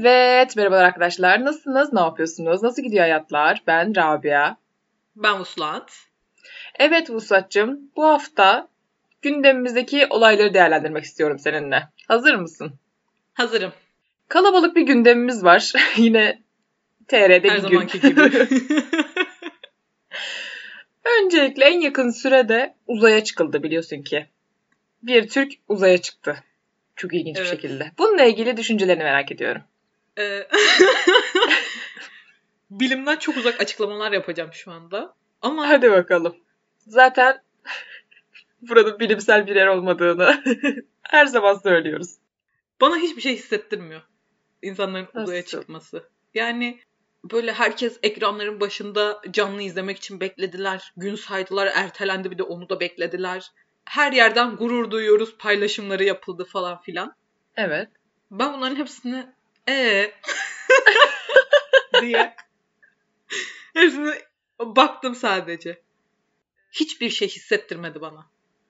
Evet, merhabalar arkadaşlar. Nasılsınız? Ne yapıyorsunuz? Nasıl gidiyor hayatlar? Ben Rabia. Ben Vuslat. Evet Vuslat'cığım, bu hafta gündemimizdeki olayları değerlendirmek istiyorum seninle. Hazır mısın? Hazırım. Kalabalık bir gündemimiz var. Yine TR'de Her bir zamanki gün. gibi. Öncelikle en yakın sürede uzaya çıkıldı biliyorsun ki. Bir Türk uzaya çıktı. Çok ilginç bir Evet. şekilde. Bununla ilgili düşüncelerini merak ediyorum. Ee, Bilimden çok uzak açıklamalar yapacağım şu anda. Ama Hadi bakalım. Zaten burada bilimsel bir yer olmadığını her zaman söylüyoruz. bana hiçbir şey hissettirmiyor. İnsanların uzaya Nasıl? çıkması. Yani böyle herkes ekranların başında canlı izlemek için beklediler. Gün saydılar, ertelendi bir de onu da beklediler. Her yerden gurur duyuyoruz, paylaşımları yapıldı falan filan. Evet. Ben bunların hepsini ee diye hepsine baktım sadece. Hiçbir şey hissettirmedi bana.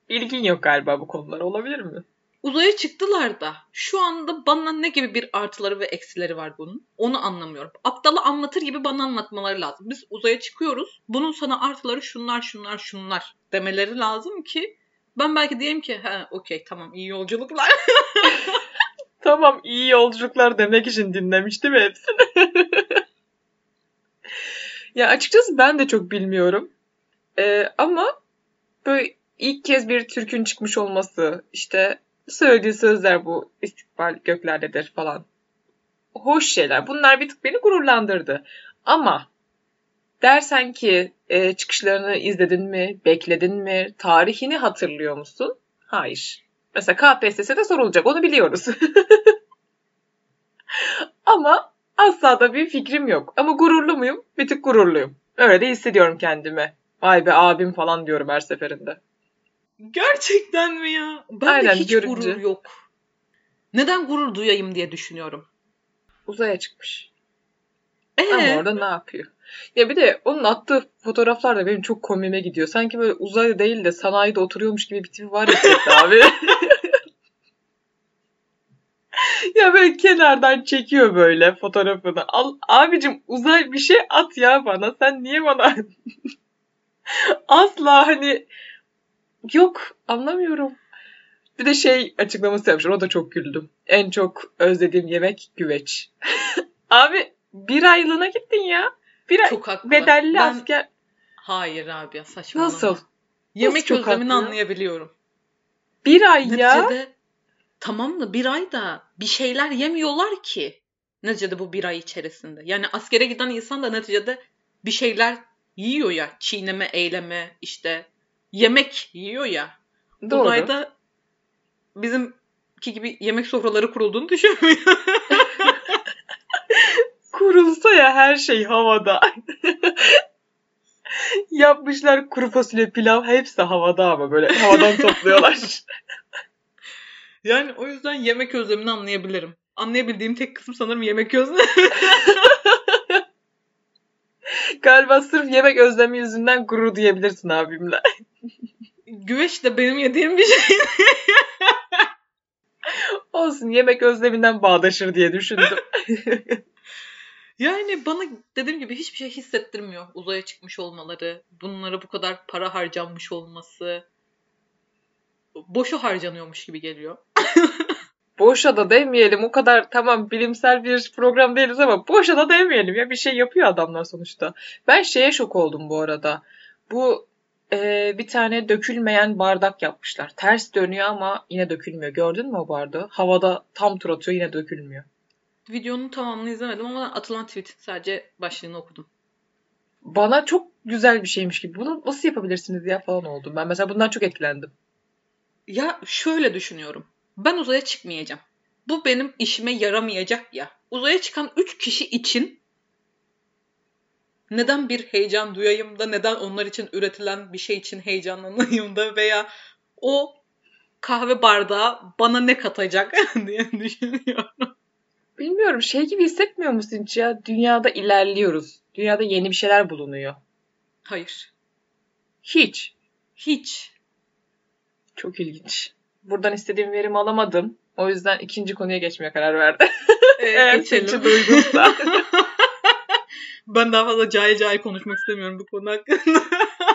İlgin yok galiba bu konulara olabilir mi? Uzaya çıktılar da şu anda bana ne gibi bir artıları ve eksileri var bunun? Onu anlamıyorum. Aptalı anlatır gibi bana anlatmaları lazım. Biz uzaya çıkıyoruz. Bunun sana artıları şunlar şunlar şunlar demeleri lazım ki ben belki diyeyim ki ha okey tamam iyi yolculuklar. Tamam iyi yolculuklar demek için dinlemiştim hepsini. ya açıkçası ben de çok bilmiyorum. Ee, ama böyle ilk kez bir Türk'ün çıkmış olması, işte söylediği sözler bu istikbal göklerdedir falan. Hoş şeyler. Bunlar bir tık beni gururlandırdı. Ama dersen ki e, çıkışlarını izledin mi, bekledin mi, tarihini hatırlıyor musun? Hayır. Mesela KPSS'de sorulacak onu biliyoruz. Ama asla da bir fikrim yok. Ama gururlu muyum? Bir tık gururluyum. Öyle de hissediyorum kendime. Vay be abim falan diyorum her seferinde. Gerçekten mi ya? Ben Aynen, hiç görünce. gurur yok. Neden gurur duyayım diye düşünüyorum. Uzaya çıkmış. Ee, Ama orada ne yapıyor? Ya bir de onun attığı fotoğraflar da benim çok komiğime gidiyor. Sanki böyle uzayda değil de sanayide oturuyormuş gibi bir tipi var ya abi. ya böyle kenardan çekiyor böyle fotoğrafını. Al, abicim uzay bir şey at ya bana. Sen niye bana asla hani yok anlamıyorum. Bir de şey açıklaması yapmışlar. O da çok güldüm. En çok özlediğim yemek güveç. Abi bir aylığına gittin ya. Bir ay çok haklı. bedelli Ben- asker. Hayır abi ya saçmalama. Nasıl? Yemek çok özlemini haklı ya? anlayabiliyorum. Bir ay ya. Neticede tamam da bir ayda bir şeyler yemiyorlar ki. Neticede bu bir ay içerisinde. Yani askere giden insan da neticede bir şeyler yiyor ya. Çiğneme, eyleme, işte yemek yiyor ya. Doğru. Uzayda bizimki gibi yemek sofraları kurulduğunu düşünmüyorum. Kurulsa ya her şey havada. Yapmışlar kuru fasulye pilav hepsi havada ama böyle havadan topluyorlar. yani o yüzden yemek özlemini anlayabilirim. Anlayabildiğim tek kısım sanırım yemek özlemi. Galiba sırf yemek özlemi yüzünden gurur diyebilirsin abimle. Güveç de benim yediğim bir şey. Olsun yemek özleminden bağdaşır diye düşündüm. Yani bana dediğim gibi hiçbir şey hissettirmiyor. Uzaya çıkmış olmaları, bunlara bu kadar para harcanmış olması. Boşu harcanıyormuş gibi geliyor. Boşa da demeyelim o kadar tamam bilimsel bir program değiliz ama boşa da demeyelim ya bir şey yapıyor adamlar sonuçta. Ben şeye şok oldum bu arada. Bu e, bir tane dökülmeyen bardak yapmışlar. Ters dönüyor ama yine dökülmüyor. Gördün mü o bardağı? Havada tam tur atıyor yine dökülmüyor. Videonun tamamını izlemedim ama atılan tweet sadece başlığını okudum. Bana çok güzel bir şeymiş gibi. Bunu nasıl yapabilirsiniz ya falan oldum. Ben mesela bundan çok etkilendim. Ya şöyle düşünüyorum. Ben uzaya çıkmayacağım. Bu benim işime yaramayacak ya. Uzaya çıkan 3 kişi için neden bir heyecan duyayım da neden onlar için üretilen bir şey için heyecanlanayım da veya o kahve bardağı bana ne katacak diye düşünüyorum. Bilmiyorum şey gibi hissetmiyor musun hiç ya? Dünyada ilerliyoruz. Dünyada yeni bir şeyler bulunuyor. Hayır. Hiç. Hiç. Çok ilginç. Buradan istediğim verimi alamadım. O yüzden ikinci konuya geçmeye karar verdim. Eğer geçelim. uygunsa. ben daha fazla cahil cahil konuşmak istemiyorum bu konu hakkında.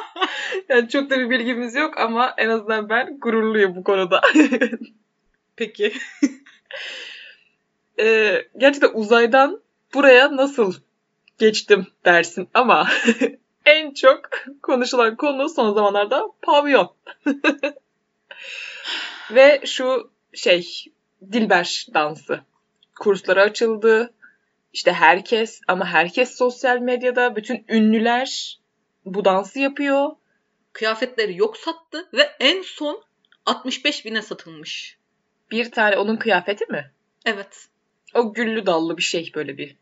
yani çok da bir bilgimiz yok ama en azından ben gururluyum bu konuda. Peki. Ee, gerçekten uzaydan buraya nasıl geçtim dersin ama en çok konuşulan konu son zamanlarda pavyon. Ve şu şey Dilber dansı. Kursları açıldı. İşte herkes ama herkes sosyal medyada bütün ünlüler bu dansı yapıyor. Kıyafetleri yok sattı ve en son 65 bine satılmış. Bir tane onun kıyafeti mi? Evet. O güllü dallı bir şey böyle bir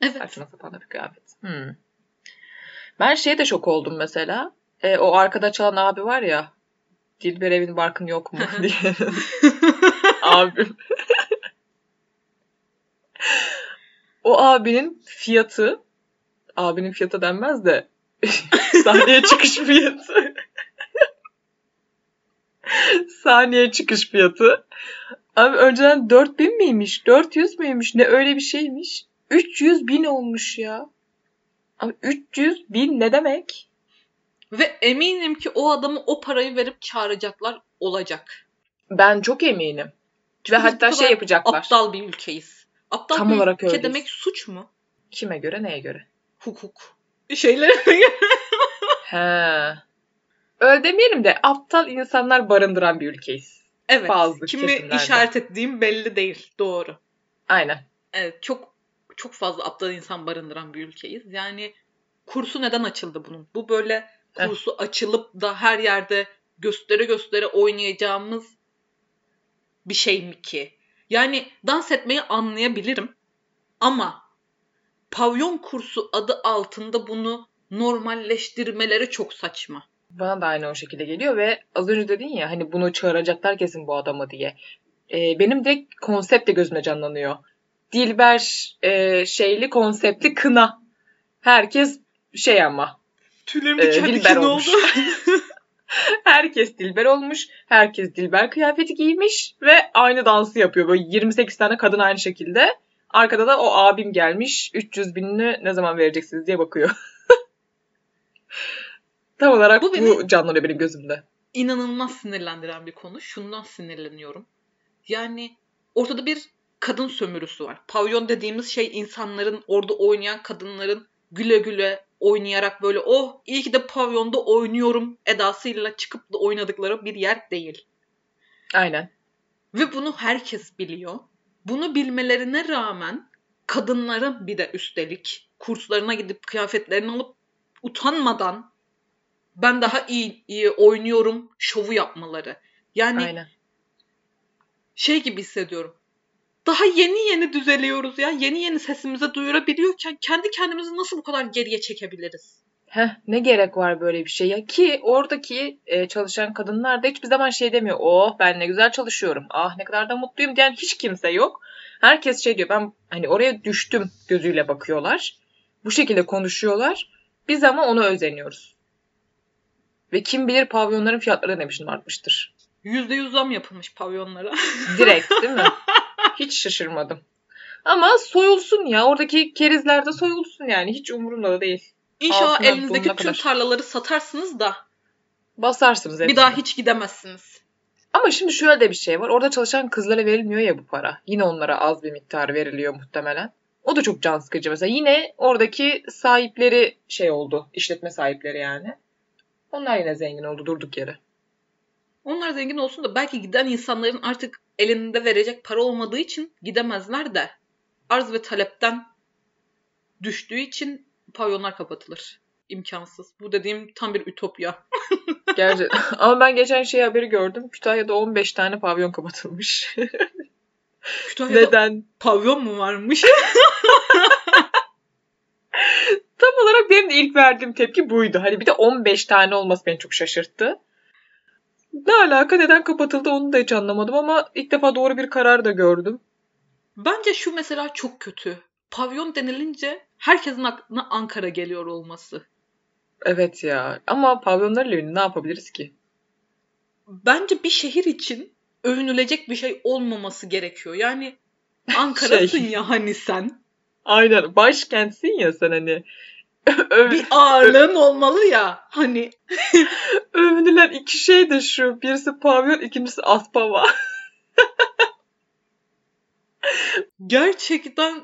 Evet. saçma sapan bir kıyafet. Hmm. Ben şeye de şok oldum mesela. E, o arkada çalan abi var ya. Dilber evin barkın yok mu diye. Abim. o abinin fiyatı abinin fiyatı denmez de sahneye çıkış fiyatı sahneye çıkış fiyatı abi önceden 4000 miymiş 400 müymüş ne öyle bir şeymiş 300 bin olmuş ya abi 300 bin ne demek ve eminim ki o adamı o parayı verip çağıracaklar olacak. ben çok eminim ve Çünkü bu hatta şey yapacaklar Aptal bir ülkeyiz. Aptal Tam bir olarak ülke öyleyiz. demek suç mu? kime göre neye göre Hukuk. Şeylere göre. He. Öyle demeyelim de aptal insanlar barındıran bir ülkeyiz. Evet. Bazı Kimi kesimlerde. işaret ettiğim belli değil. Doğru. Aynen. Evet. Çok çok fazla aptal insan barındıran bir ülkeyiz. Yani kursu neden açıldı bunun? Bu böyle Heh. kursu açılıp da her yerde göstere göstere oynayacağımız bir şey mi ki? Yani dans etmeyi anlayabilirim ama pavyon kursu adı altında bunu normalleştirmeleri çok saçma. Bana da aynı o şekilde geliyor ve az önce dedin ya hani bunu çağıracaklar kesin bu adamı diye. Ee, benim direkt konsept de gözüme canlanıyor. Dilber e, şeyli konseptli kına. Herkes şey ama. Tüylerim diken Dilber olmuş. oldu. Herkes Dilber olmuş. Herkes Dilber kıyafeti giymiş ve aynı dansı yapıyor. Böyle 28 tane kadın aynı şekilde. Arkada da o abim gelmiş. 300 binini ne zaman vereceksiniz diye bakıyor. Tam olarak Bu bu, beni- canlanıyor benim gözümde. inanılmaz sinirlendiren bir konu. Şundan sinirleniyorum. Yani ortada bir kadın sömürüsü var. Pavyon dediğimiz şey insanların orada oynayan kadınların güle güle oynayarak böyle oh iyi ki de pavyonda oynuyorum edasıyla çıkıp da oynadıkları bir yer değil. Aynen. Ve bunu herkes biliyor. Bunu bilmelerine rağmen kadınların bir de üstelik kurslarına gidip kıyafetlerini alıp utanmadan ben daha iyi, iyi oynuyorum şovu yapmaları. Yani Aynen. şey gibi hissediyorum. Daha yeni yeni düzeliyoruz ya. Yeni yeni sesimize duyurabiliyorken kendi kendimizi nasıl bu kadar geriye çekebiliriz? Heh, ne gerek var böyle bir şeye ki oradaki e, çalışan kadınlar da hiçbir zaman şey demiyor. Oh ben ne güzel çalışıyorum. Ah ne kadar da mutluyum diyen hiç kimse yok. Herkes şey diyor ben hani oraya düştüm gözüyle bakıyorlar. Bu şekilde konuşuyorlar. Biz ama ona özeniyoruz. Ve kim bilir pavyonların fiyatları ne biçim artmıştır. %100 zam yapılmış pavyonlara. Direkt değil mi? Hiç şaşırmadım. Ama soyulsun ya. Oradaki kerizler de soyulsun yani. Hiç umurumda da değil. İnşallah Altına elinizdeki tüm kadar. tarlaları satarsınız da Basarsınız bir hepsini. daha hiç gidemezsiniz. Ama şimdi şöyle de bir şey var. Orada çalışan kızlara verilmiyor ya bu para. Yine onlara az bir miktar veriliyor muhtemelen. O da çok can sıkıcı mesela. Yine oradaki sahipleri şey oldu. işletme sahipleri yani. Onlar yine zengin oldu durduk yere. Onlar zengin olsun da belki giden insanların artık elinde verecek para olmadığı için gidemezler de arz ve talepten düştüğü için pavyonlar kapatılır. İmkansız. Bu dediğim tam bir ütopya. Gerçi ama ben geçen şey haberi gördüm. Kütahya'da 15 tane pavyon kapatılmış. Kütahya'da Neden? pavyon mu varmış? Tam olarak benim de ilk verdiğim tepki buydu. Hani bir de 15 tane olması beni çok şaşırttı. Ne alaka neden kapatıldı onu da hiç anlamadım ama ilk defa doğru bir karar da gördüm. Bence şu mesela çok kötü. Pavyon denilince herkesin aklına Ankara geliyor olması. Evet ya ama pavyonlarla ünlü ne yapabiliriz ki? Bence bir şehir için övünülecek bir şey olmaması gerekiyor. Yani Ankara'sın Şey. ya hani sen. Aynen. Başkentsin ya sen hani. Bir ağırlığın olmalı ya. Hani Övünülen iki şey de şu. Birisi pavyon, ikincisi Aspava. gerçekten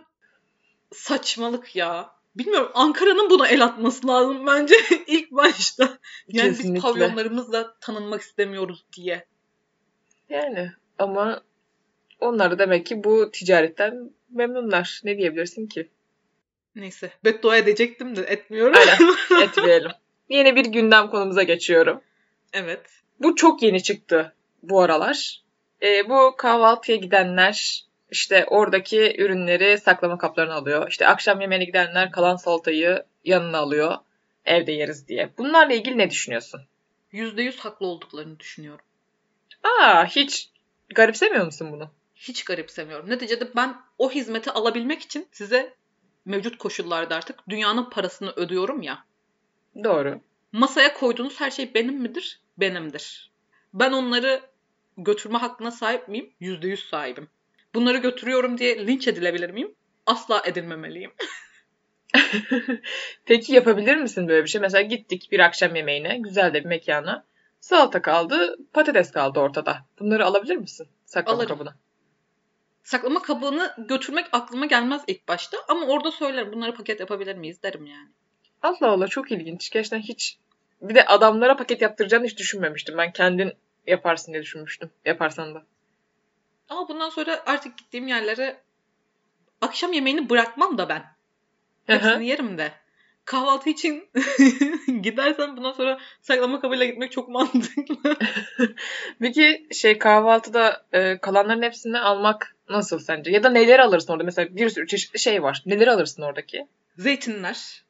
saçmalık ya. Bilmiyorum Ankara'nın buna el atması lazım bence ilk başta. Yani Kesinlikle. biz pavyonlarımızla tanınmak istemiyoruz diye. Yani ama onlar demek ki bu ticaretten memnunlar. Ne diyebilirsin ki? Neyse beddua edecektim de etmiyorum. Aynen. Etmeyelim. Yeni bir gündem konumuza geçiyorum. evet. Bu çok yeni çıktı bu aralar. Ee, bu kahvaltıya gidenler işte oradaki ürünleri saklama kaplarına alıyor. İşte akşam yemeğine gidenler kalan salatayı yanına alıyor. Evde yeriz diye. Bunlarla ilgili ne düşünüyorsun? %100 haklı olduklarını düşünüyorum. Aa hiç garipsemiyor musun bunu? Hiç garipsemiyorum. Neticede ben o hizmeti alabilmek için size mevcut koşullarda artık dünyanın parasını ödüyorum ya. Doğru. Masaya koyduğunuz her şey benim midir? Benimdir. Ben onları götürme hakkına sahip miyim? %100 sahibim. Bunları götürüyorum diye linç edilebilir miyim? Asla edilmemeliyim. Peki yapabilir misin böyle bir şey? Mesela gittik bir akşam yemeğine, güzel de bir mekana. Salata kaldı, patates kaldı ortada. Bunları alabilir misin? Saklama Alırım. kabına. Saklama kabını götürmek aklıma gelmez ilk başta ama orada söylerim bunları paket yapabilir miyiz derim yani. Allah Allah çok ilginç. Gerçekten hiç... Bir de adamlara paket yaptıracağını hiç düşünmemiştim. Ben kendin yaparsın diye düşünmüştüm. Yaparsan da. Ama bundan sonra artık gittiğim yerlere akşam yemeğini bırakmam da ben. Hepsini yerim de. Kahvaltı için gidersen bundan sonra saklama kabıyla gitmek çok mantıklı. Peki şey kahvaltıda e, kalanların hepsini almak nasıl sence? Ya da neleri alırsın orada? Mesela bir sürü çeşitli şey var. Neleri alırsın oradaki? Zeytinler,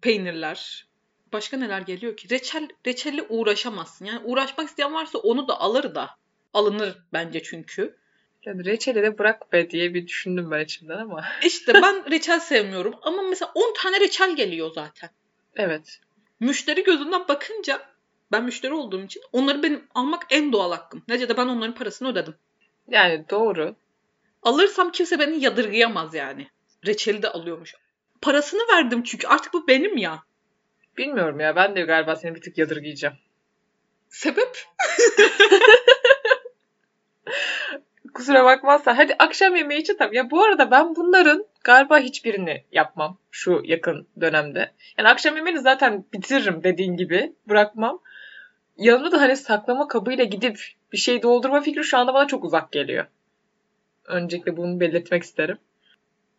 peynirler, başka neler geliyor ki? Reçel, reçelle uğraşamazsın. Yani uğraşmak isteyen varsa onu da alır da. Alınır bence çünkü. Yani reçeli de bırak be diye bir düşündüm ben içimden ama. İşte ben reçel sevmiyorum ama mesela 10 tane reçel geliyor zaten. Evet. Müşteri gözünden bakınca ben müşteri olduğum için onları benim almak en doğal hakkım. Neticede ben onların parasını ödedim. Yani doğru. Alırsam kimse beni yadırgayamaz yani. Reçeli de alıyormuş. Parasını verdim çünkü artık bu benim ya. Bilmiyorum ya ben de galiba seni bir tık yadırgayacağım. Sebep? Kusura bakmazsan. Hadi akşam yemeği için tabii. Ya bu arada ben bunların galiba hiçbirini yapmam şu yakın dönemde. Yani akşam yemeğini zaten bitiririm dediğin gibi. Bırakmam. Yanımda da hani saklama kabıyla gidip bir şey doldurma fikri şu anda bana çok uzak geliyor. Öncelikle bunu belirtmek isterim.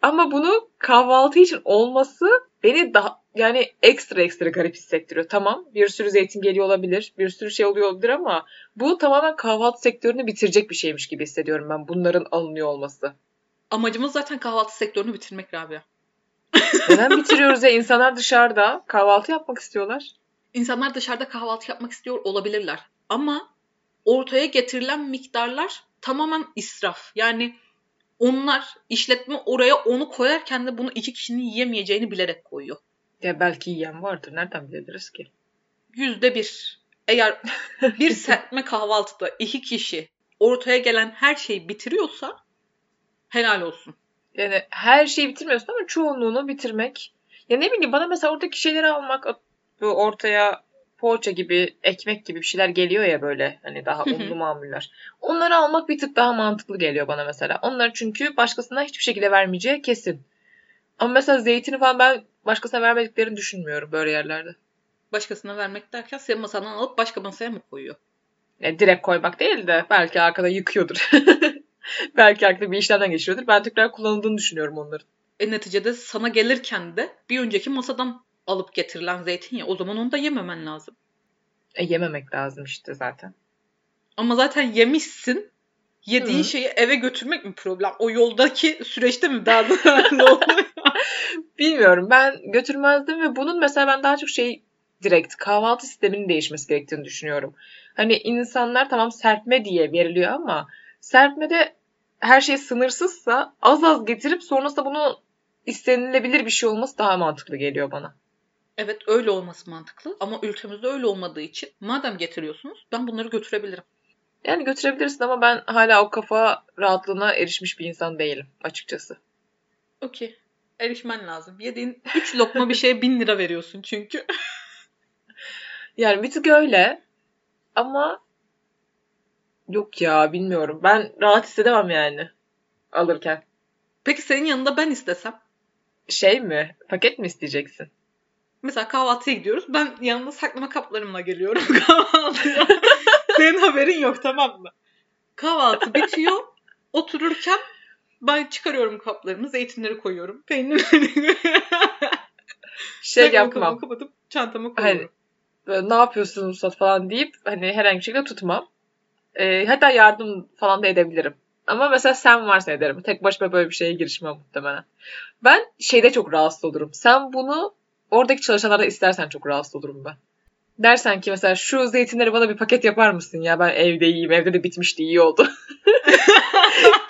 Ama bunu kahvaltı için olması beni daha yani ekstra ekstra garip hissettiriyor. Tamam bir sürü zeytin geliyor olabilir, bir sürü şey oluyor olabilir ama bu tamamen kahvaltı sektörünü bitirecek bir şeymiş gibi hissediyorum ben bunların alınıyor olması. Amacımız zaten kahvaltı sektörünü bitirmek Rabia. Neden bitiriyoruz ya? İnsanlar dışarıda kahvaltı yapmak istiyorlar. İnsanlar dışarıda kahvaltı yapmak istiyor olabilirler. Ama ortaya getirilen miktarlar tamamen israf. Yani onlar işletme oraya onu koyarken de bunu iki kişinin yiyemeyeceğini bilerek koyuyor. Ya belki yiyen vardır. Nereden bilebiliriz ki? Yüzde bir. Eğer bir serpme kahvaltıda iki kişi ortaya gelen her şeyi bitiriyorsa helal olsun. Yani her şeyi bitirmiyorsun ama çoğunluğunu bitirmek. Ya ne bileyim bana mesela oradaki şeyleri almak ortaya poğaça gibi, ekmek gibi bir şeyler geliyor ya böyle hani daha unlu mamuller. Onları almak bir tık daha mantıklı geliyor bana mesela. Onlar çünkü başkasına hiçbir şekilde vermeyeceği kesin. Ama mesela zeytini falan ben başkasına vermediklerini düşünmüyorum böyle yerlerde. Başkasına vermek derken senin masadan alıp başka masaya mı koyuyor? Yani direkt koymak değil de belki arkada yıkıyordur. belki arkada bir işlemden geçiriyordur. Ben tekrar kullanıldığını düşünüyorum onların. E neticede sana gelirken de bir önceki masadan alıp getirilen zeytin ya o zaman onu da yememen lazım. E yememek lazım işte zaten. Ama zaten yemişsin. Yediğin Hı. şeyi eve götürmek mi problem? O yoldaki süreçte mi daha zararlı oluyor? Bilmiyorum ben götürmezdim ve bunun mesela ben daha çok şey direkt kahvaltı sisteminin değişmesi gerektiğini düşünüyorum. Hani insanlar tamam serpme diye veriliyor ama serpmede her şey sınırsızsa az az getirip sonrasında bunu istenilebilir bir şey olması daha mantıklı geliyor bana. Evet öyle olması mantıklı ama ülkemizde öyle olmadığı için madem getiriyorsunuz ben bunları götürebilirim. Yani götürebilirsin ama ben hala o kafa rahatlığına erişmiş bir insan değilim açıkçası. Okey. Erişmen lazım. Yediğin 3 lokma bir şeye 1000 lira veriyorsun çünkü. Yani bir tık öyle. Ama yok ya bilmiyorum. Ben rahat hissedemem yani alırken. Peki senin yanında ben istesem? Şey mi? Paket mi isteyeceksin? Mesela kahvaltıya gidiyoruz. Ben yanında saklama kaplarımla geliyorum kahvaltıya. Senin haberin yok tamam mı? Kahvaltı bitiyor. Otururken ben çıkarıyorum kaplarımı. Zeytinleri koyuyorum. Peynirleri Şey yapmam. kapatıp çantama koyuyorum. Hani ne yapıyorsun Musat falan deyip hani herhangi bir şekilde tutmam. Ee, hatta yardım falan da edebilirim. Ama mesela sen varsa ederim. Tek başıma böyle bir şeye girişmem muhtemelen. Ben şeyde çok rahatsız olurum. Sen bunu oradaki çalışanlara istersen çok rahatsız olurum ben. Dersen ki mesela şu zeytinleri bana bir paket yapar mısın ya ben evde yiyeyim evde de bitmişti iyi oldu.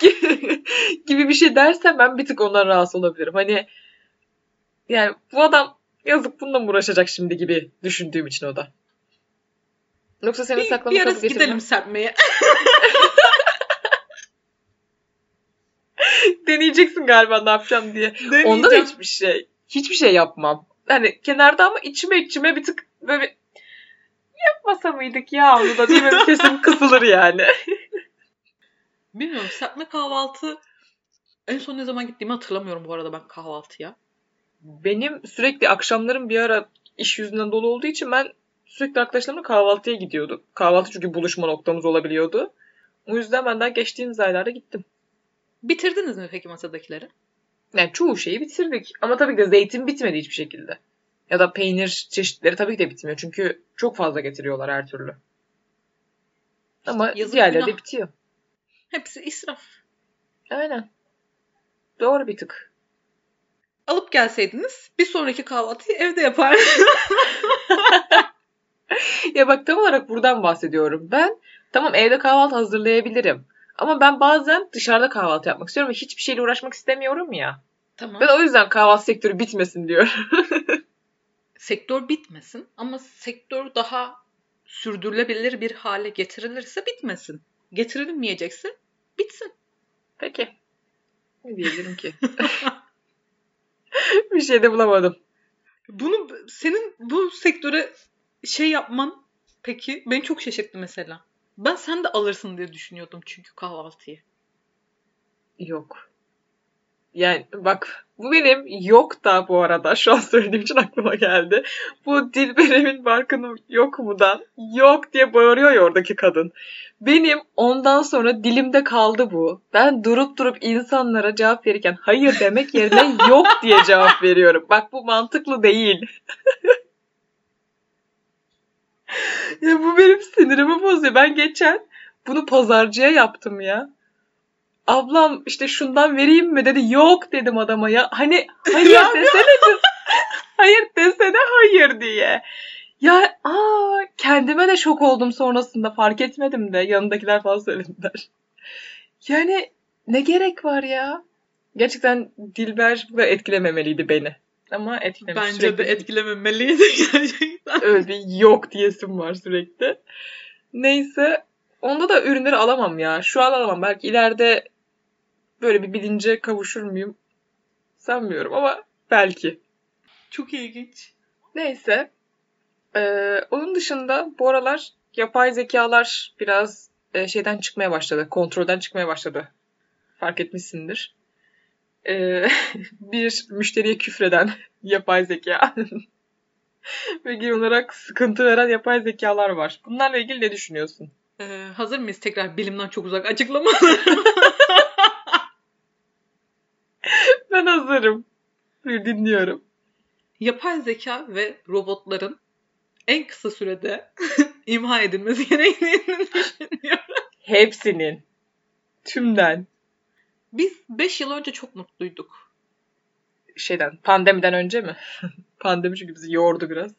gibi, bir şey dersen ben bir tık ondan rahatsız olabilirim. Hani yani bu adam yazık bununla mı uğraşacak şimdi gibi düşündüğüm için o da. Yoksa senin bir, saklama bir kabı arası gidelim serpmeye. Deneyeceksin galiba ne yapacağım diye. Onda da Deneyeceğim. hiçbir şey. Hiçbir şey yapmam. Hani kenarda ama içime içime bir tık böyle yapmasa mıydık ya onu da diye böyle sesim kısılır yani. Bilmiyorum serpme kahvaltı en son ne zaman gittiğimi hatırlamıyorum bu arada ben kahvaltıya. Benim sürekli akşamlarım bir ara iş yüzünden dolu olduğu için ben sürekli arkadaşlarımla kahvaltıya gidiyorduk. Kahvaltı çünkü buluşma noktamız olabiliyordu. O yüzden ben daha geçtiğimiz aylarda gittim. Bitirdiniz mi peki masadakileri? Yani çoğu şeyi bitirdik. Ama tabii ki de zeytin bitmedi hiçbir şekilde. Ya da peynir çeşitleri tabii ki de bitmiyor. Çünkü çok fazla getiriyorlar her türlü. Ama yazık diğerleri de günah. bitiyor. Hepsi israf. Aynen. Doğru bir tık. Alıp gelseydiniz bir sonraki kahvaltıyı evde yapardınız. Ya bak tam olarak buradan bahsediyorum. Ben tamam evde kahvaltı hazırlayabilirim. Ama ben bazen dışarıda kahvaltı yapmak istiyorum ve hiçbir şeyle uğraşmak istemiyorum ya. tamam. Ben o yüzden kahvaltı sektörü bitmesin diyorum. Sektör bitmesin ama sektör daha sürdürülebilir bir hale getirilirse bitmesin. Getirilmeyecekse bitsin. Peki. Ne diyebilirim ki? bir şey de bulamadım. Bunu senin bu sektöre şey yapman peki beni çok şaşırttı mesela. Ben sen de alırsın diye düşünüyordum çünkü kahvaltıyı. Yok. Yani bak bu benim yok da bu arada şu an söylediğim için aklıma geldi. Bu Dilberem'in barkının yok mudan yok diye bağırıyor ya oradaki kadın. Benim ondan sonra dilimde kaldı bu. Ben durup durup insanlara cevap verirken hayır demek yerine yok diye cevap veriyorum. Bak bu mantıklı değil. ya bu benim sinirimi bozuyor. Ben geçen bunu pazarcıya yaptım ya. Ablam işte şundan vereyim mi dedi. Yok dedim adama ya. Hani hayır Ya desene. kız. hayır desene hayır diye. Ya aa kendime de şok oldum sonrasında. Fark etmedim de. Yanındakiler falan söylediler. Yani ne gerek var ya? Gerçekten Dilber bu etkilememeliydi beni. Ama etkilemiş. Bence Sürekli de etkilememeliydi gerçekten. öyle bir yok diyesim var sürekli. Neyse. Onda da ürünleri alamam ya. Şu an alamam. Belki ileride böyle bir bilince kavuşur muyum? Sanmıyorum ama belki. Çok ilginç. Neyse. Ee, onun dışında bu aralar yapay zekalar biraz e, şeyden çıkmaya başladı. Kontrolden çıkmaya başladı. Fark etmişsindir. Ee, bir müşteriye küfreden yapay zeka. Ve genel olarak sıkıntı veren yapay zekalar var. Bunlarla ilgili ne düşünüyorsun? Ee, hazır mıyız tekrar bilimden çok uzak açıklamalar? Ben hazırım. Dinliyorum. Yapay zeka ve robotların en kısa sürede imha edilmesi gerektiğini düşünüyorum. Hepsinin. Tümden. Biz 5 yıl önce çok mutluyduk. Şeyden, pandemiden önce mi? Pandemi çünkü bizi yordu biraz.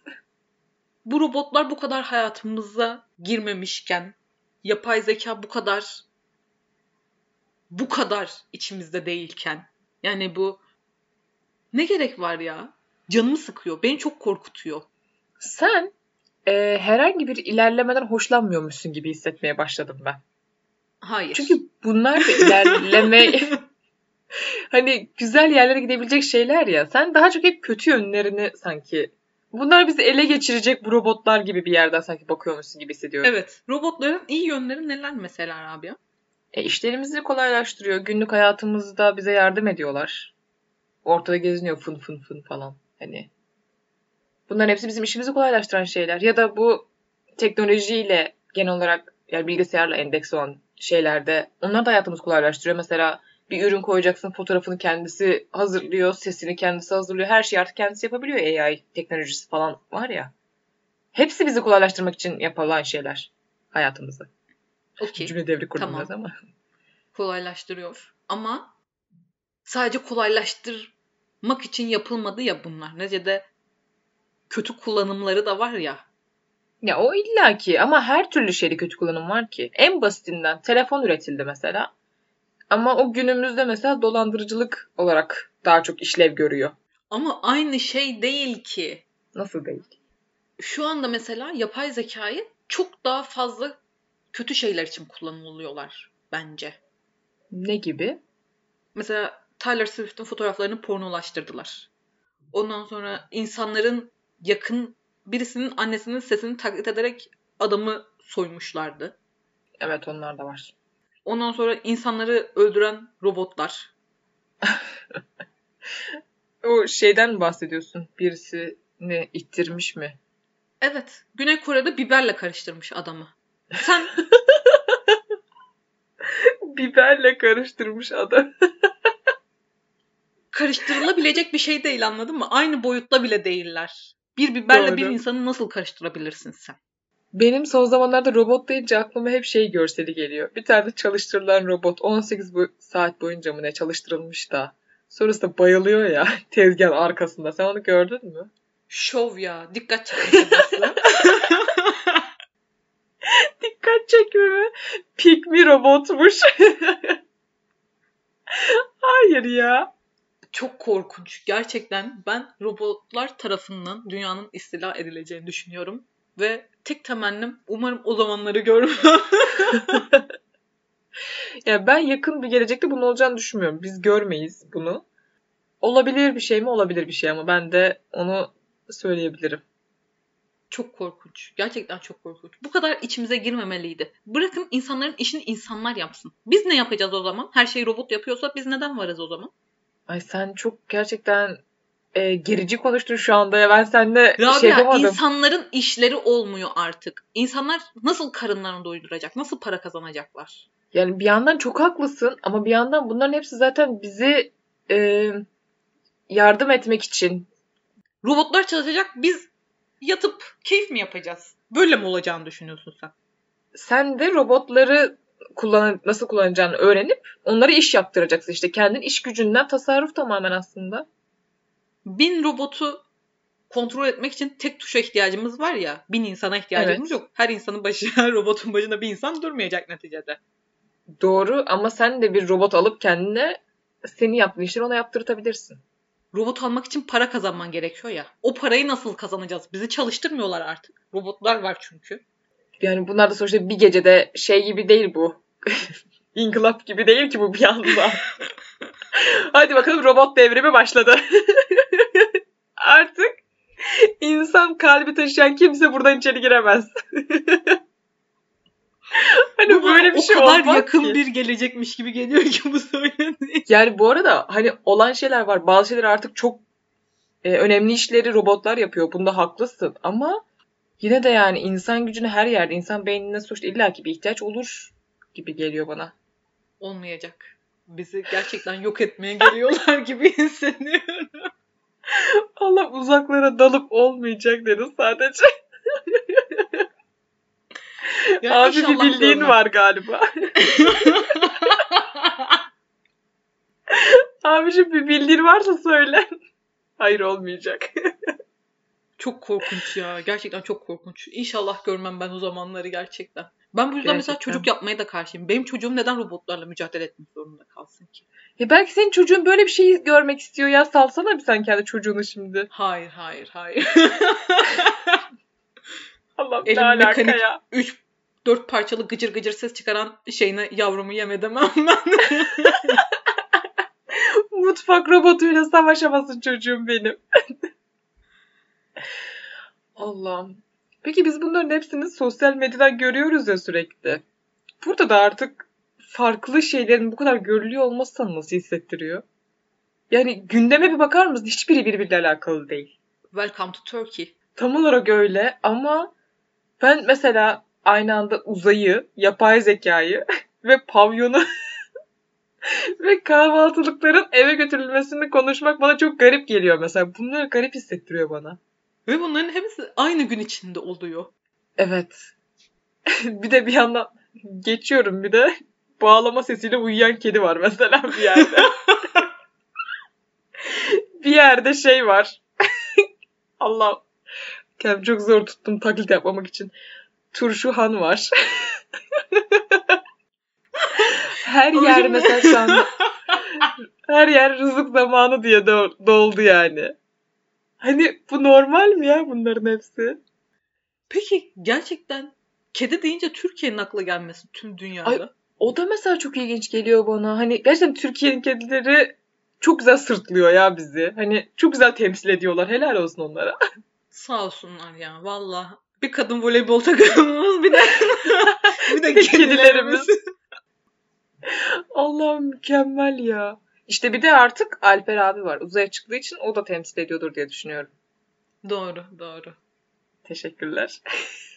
Bu robotlar bu kadar hayatımıza girmemişken, yapay zeka bu kadar bu kadar içimizde değilken, yani bu ne gerek var ya? Canımı sıkıyor, beni çok korkutuyor. Sen e, herhangi bir ilerlemeden hoşlanmıyormuşsun gibi hissetmeye başladım ben. Hayır. Çünkü bunlar da ilerleme hani güzel yerlere gidebilecek şeyler ya. Sen daha çok hep kötü yönlerini sanki bunlar bizi ele geçirecek bu robotlar gibi bir yerden sanki bakıyormuşsun gibi hissediyorum. Evet. Robotların iyi yönleri neler mesela Rabia? E, işlerimizi kolaylaştırıyor. Günlük hayatımızda bize yardım ediyorlar. Ortada geziniyor fın fın fın falan. Hani bunların hepsi bizim işimizi kolaylaştıran şeyler. Ya da bu teknolojiyle genel olarak yani bilgisayarla endeks olan şeylerde onlar da hayatımızı kolaylaştırıyor. Mesela bir ürün koyacaksın fotoğrafını kendisi hazırlıyor, sesini kendisi hazırlıyor. Her şeyi artık kendisi yapabiliyor AI teknolojisi falan var ya. Hepsi bizi kolaylaştırmak için yapılan şeyler hayatımızı. Okey. Cümle devri kurdum Tamam. biraz ama. Kolaylaştırıyor. Ama sadece kolaylaştırmak için yapılmadı ya bunlar. Neticede kötü kullanımları da var ya. Ya o illaki ama her türlü şeyde kötü kullanım var ki. En basitinden telefon üretildi mesela. Ama o günümüzde mesela dolandırıcılık olarak daha çok işlev görüyor. Ama aynı şey değil ki. Nasıl değil? Şu anda mesela yapay zekayı çok daha fazla kötü şeyler için kullanılıyorlar bence. Ne gibi? Mesela Taylor Swift'in fotoğraflarını pornolaştırdılar. Ondan sonra insanların yakın birisinin annesinin sesini taklit ederek adamı soymuşlardı. Evet onlar da var. Ondan sonra insanları öldüren robotlar. O şeyden mi bahsediyorsun? Birisini ittirmiş mi? Evet, Güney Kore'de biberle karıştırmış adamı. Sen Biberle karıştırmış adam. karıştırılabilecek bir şey değil anladın mı? Aynı boyutta bile değiller. Bir biberle bir Doğru. insanı nasıl karıştırabilirsin sen? Benim son zamanlarda robot deyince aklıma hep şey görseli geliyor. Bir tane çalıştırılan robot 18 bu- saat boyunca mı ne çalıştırılmış da. Sonrasında bayılıyor ya tezgahın arkasında. Sen onu gördün mü? Şov ya. Dikkat çekmesi. Dikkat çekme mi? Pikmi robotmuş. Hayır ya. Çok korkunç. Gerçekten ben robotlar tarafından dünyanın istila edileceğini düşünüyorum. Ve tek temennim umarım o zamanları görmem. Ya ben yakın bir gelecekte bunun olacağını düşünmüyorum. Biz görmeyiz bunu. Olabilir bir şey mi? Olabilir bir şey ama ben de onu söyleyebilirim. çok korkunç. Gerçekten çok korkunç. Bu kadar içimize girmemeliydi. Bırakın insanların işini insanlar yapsın. Biz ne yapacağız o zaman? Her şeyi robot yapıyorsa biz neden varız o zaman? Ay sen çok gerçekten e, gerici konuştun şu anda ya. Ben seninle Rabia şey yapamadım. insanların işleri olmuyor artık. İnsanlar nasıl karınlarını doyuracak? Nasıl para kazanacaklar? Yani bir yandan çok haklısın ama bir yandan bunların hepsi zaten bizi e, yardım etmek için. Robotlar çalışacak biz yatıp keyif mi yapacağız? Böyle mi olacağını düşünüyorsun sen? Sen de robotları kullan nasıl kullanacağını öğrenip onlara iş yaptıracaksın. İşte kendin iş gücünden tasarruf tamamen aslında. Bin robotu kontrol etmek için tek tuşa ihtiyacımız var ya. Bin insana ihtiyacımız Evet. yok. Her insanın başına, robotun başına bir insan durmayacak neticede. Doğru ama sen de bir robot alıp kendine seni yaptığın işleri ona yaptırtabilirsin. Robot almak için para kazanman gerekiyor ya. O parayı nasıl kazanacağız? Bizi çalıştırmıyorlar artık. Robotlar var çünkü. Yani bunlar da sonuçta bir gecede şey gibi değil bu. İnkılap gibi değil ki bu bir anda. Hadi bakalım robot devrimi başladı. Artık insan kalbi taşıyan kimse buradan içeri giremez. hani Bu böyle bir o şey kadar olmaz yakın ki. bir gelecekmiş gibi geliyor ki bu söylediğin. Yani bu arada hani olan şeyler var. Bazı şeyler artık çok e, önemli işleri robotlar yapıyor. Bunda haklısın ama yine de yani insan gücüne her yerde, insan beynine sonuçta illaki bir ihtiyaç olur gibi geliyor bana. Olmayacak. Bizi gerçekten yok etmeye geliyorlar gibi hissediyorum. Allah uzaklara dalıp olmayacak dedi sadece. Ya Abi bir bildiğin görmem. var galiba. Abiciğim bir bildiğin varsa söyle. Hayır olmayacak. Çok korkunç ya. Gerçekten çok korkunç. İnşallah görmem ben o zamanları gerçekten. Ben bu yüzden mesela çocuk yapmaya da karşıyım. Benim çocuğum neden robotlarla mücadele etmek zorunda kalsın ki? Ya belki senin çocuğun böyle bir şey görmek istiyor ya. Salsana bir sen kendi çocuğunu şimdi. Hayır, hayır, hayır. Allah Elim ne alaka mekanik- ya. Üç dört parçalı gıcır gıcır ses çıkaran şeyine yavrumu yeme demem ben. Mutfak robotuyla savaşamasın çocuğum benim. Allah'ım. Peki biz bunların hepsini sosyal medyadan görüyoruz ya sürekli. Burada da artık farklı şeylerin bu kadar görülüyor olması sana nasıl hissettiriyor? Yani gündeme bir bakar mısın? Hiçbiri birbiriyle alakalı değil. Welcome to Turkey. Tam olarak öyle ama ben mesela aynı anda uzayı, yapay zekayı ve pavyonu ve kahvaltılıkların eve götürülmesini konuşmak bana çok garip geliyor mesela. Bunları garip hissettiriyor bana. Ve bunların hepsi aynı gün içinde oluyor. Evet. bir de bir yandan geçiyorum bir de bağlama sesiyle uyuyan kedi var mesela bir yerde. bir yerde şey var. Allah kendimi çok zor tuttum taklit yapmamak için. Turşu Han var. her yer mesela şu anda her yer rızık zamanı diye do- doldu yani. Hani bu normal mi ya bunların hepsi? Peki gerçekten kedi deyince Türkiye'nin akla gelmesi tüm dünyada. Ay, O da mesela çok ilginç geliyor bana. Hani gerçekten Türkiye'nin kedileri çok güzel sırtlıyor ya bizi. Hani çok güzel temsil ediyorlar. Helal olsun onlara. Sağ olsunlar ya valla. Bir kadın voleybol takımımız bir de bir de Kedilerimiz. Allah'ım mükemmel ya. İşte bir de artık Alper abi var. Uzaya çıktığı için o da temsil ediyordur diye düşünüyorum. doğru doğru. Teşekkürler.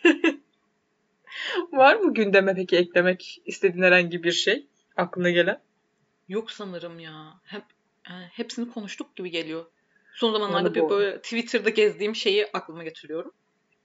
var mı gündeme peki eklemek istediğin herhangi bir şey? Aklına gelen? Yok sanırım ya. Hep e, hepsini konuştuk gibi geliyor. Son zamanlarda Yani bir böyle Twitter'da gezdiğim şeyi aklıma getiriyorum.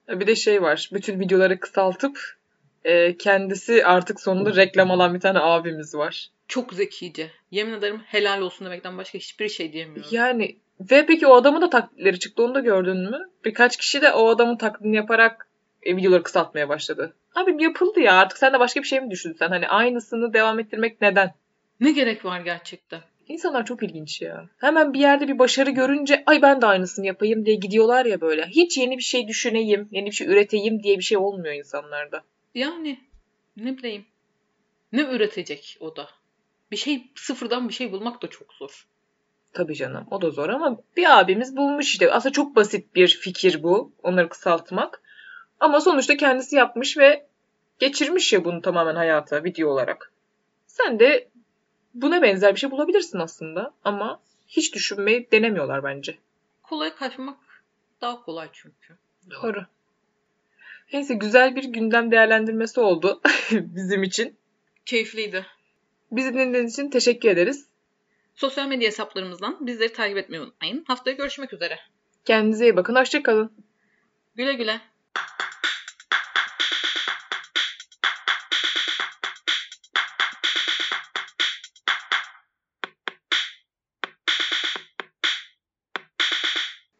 Bir de şey var. Bütün videoları kısaltıp e, kendisi artık sonunda reklam alan bir tane abimiz var. Çok zekice. Yemin ederim helal olsun demekten başka hiçbir şey diyemiyorum. Yani ve peki o adamın da taklitleri çıktı onu da gördün mü? Birkaç kişi de o adamın taklidini yaparak e, videoları kısaltmaya başladı. Abi yapıldı ya artık sen de başka bir şey mi düşünsen? Hani aynısını devam ettirmek neden? Ne gerek var gerçekten? İnsanlar çok ilginç ya. Hemen bir yerde bir başarı görünce ay ben de aynısını yapayım diye gidiyorlar ya böyle. Hiç yeni bir şey düşüneyim, yeni bir şey üreteyim diye bir şey olmuyor insanlarda. Yani ne bileyim. Ne üretecek o da? Bir şey sıfırdan bir şey bulmak da çok zor. Tabii canım o da zor ama bir abimiz bulmuş işte. Aslında çok basit bir fikir bu. Onları kısaltmak. Ama sonuçta kendisi yapmış ve geçirmiş ya bunu tamamen hayata video olarak. Sen de buna benzer bir şey bulabilirsin aslında. Ama hiç düşünmeyi denemiyorlar bence. Kolay kaçmak daha kolay çünkü. Doğru. Neyse güzel bir gündem değerlendirmesi oldu bizim için. Keyifliydi. Bizi dinlediğiniz için teşekkür ederiz. Sosyal medya hesaplarımızdan bizleri takip etmeyi unutmayın. Haftaya görüşmek üzere. Kendinize iyi bakın. Hoşçakalın. Güle güle.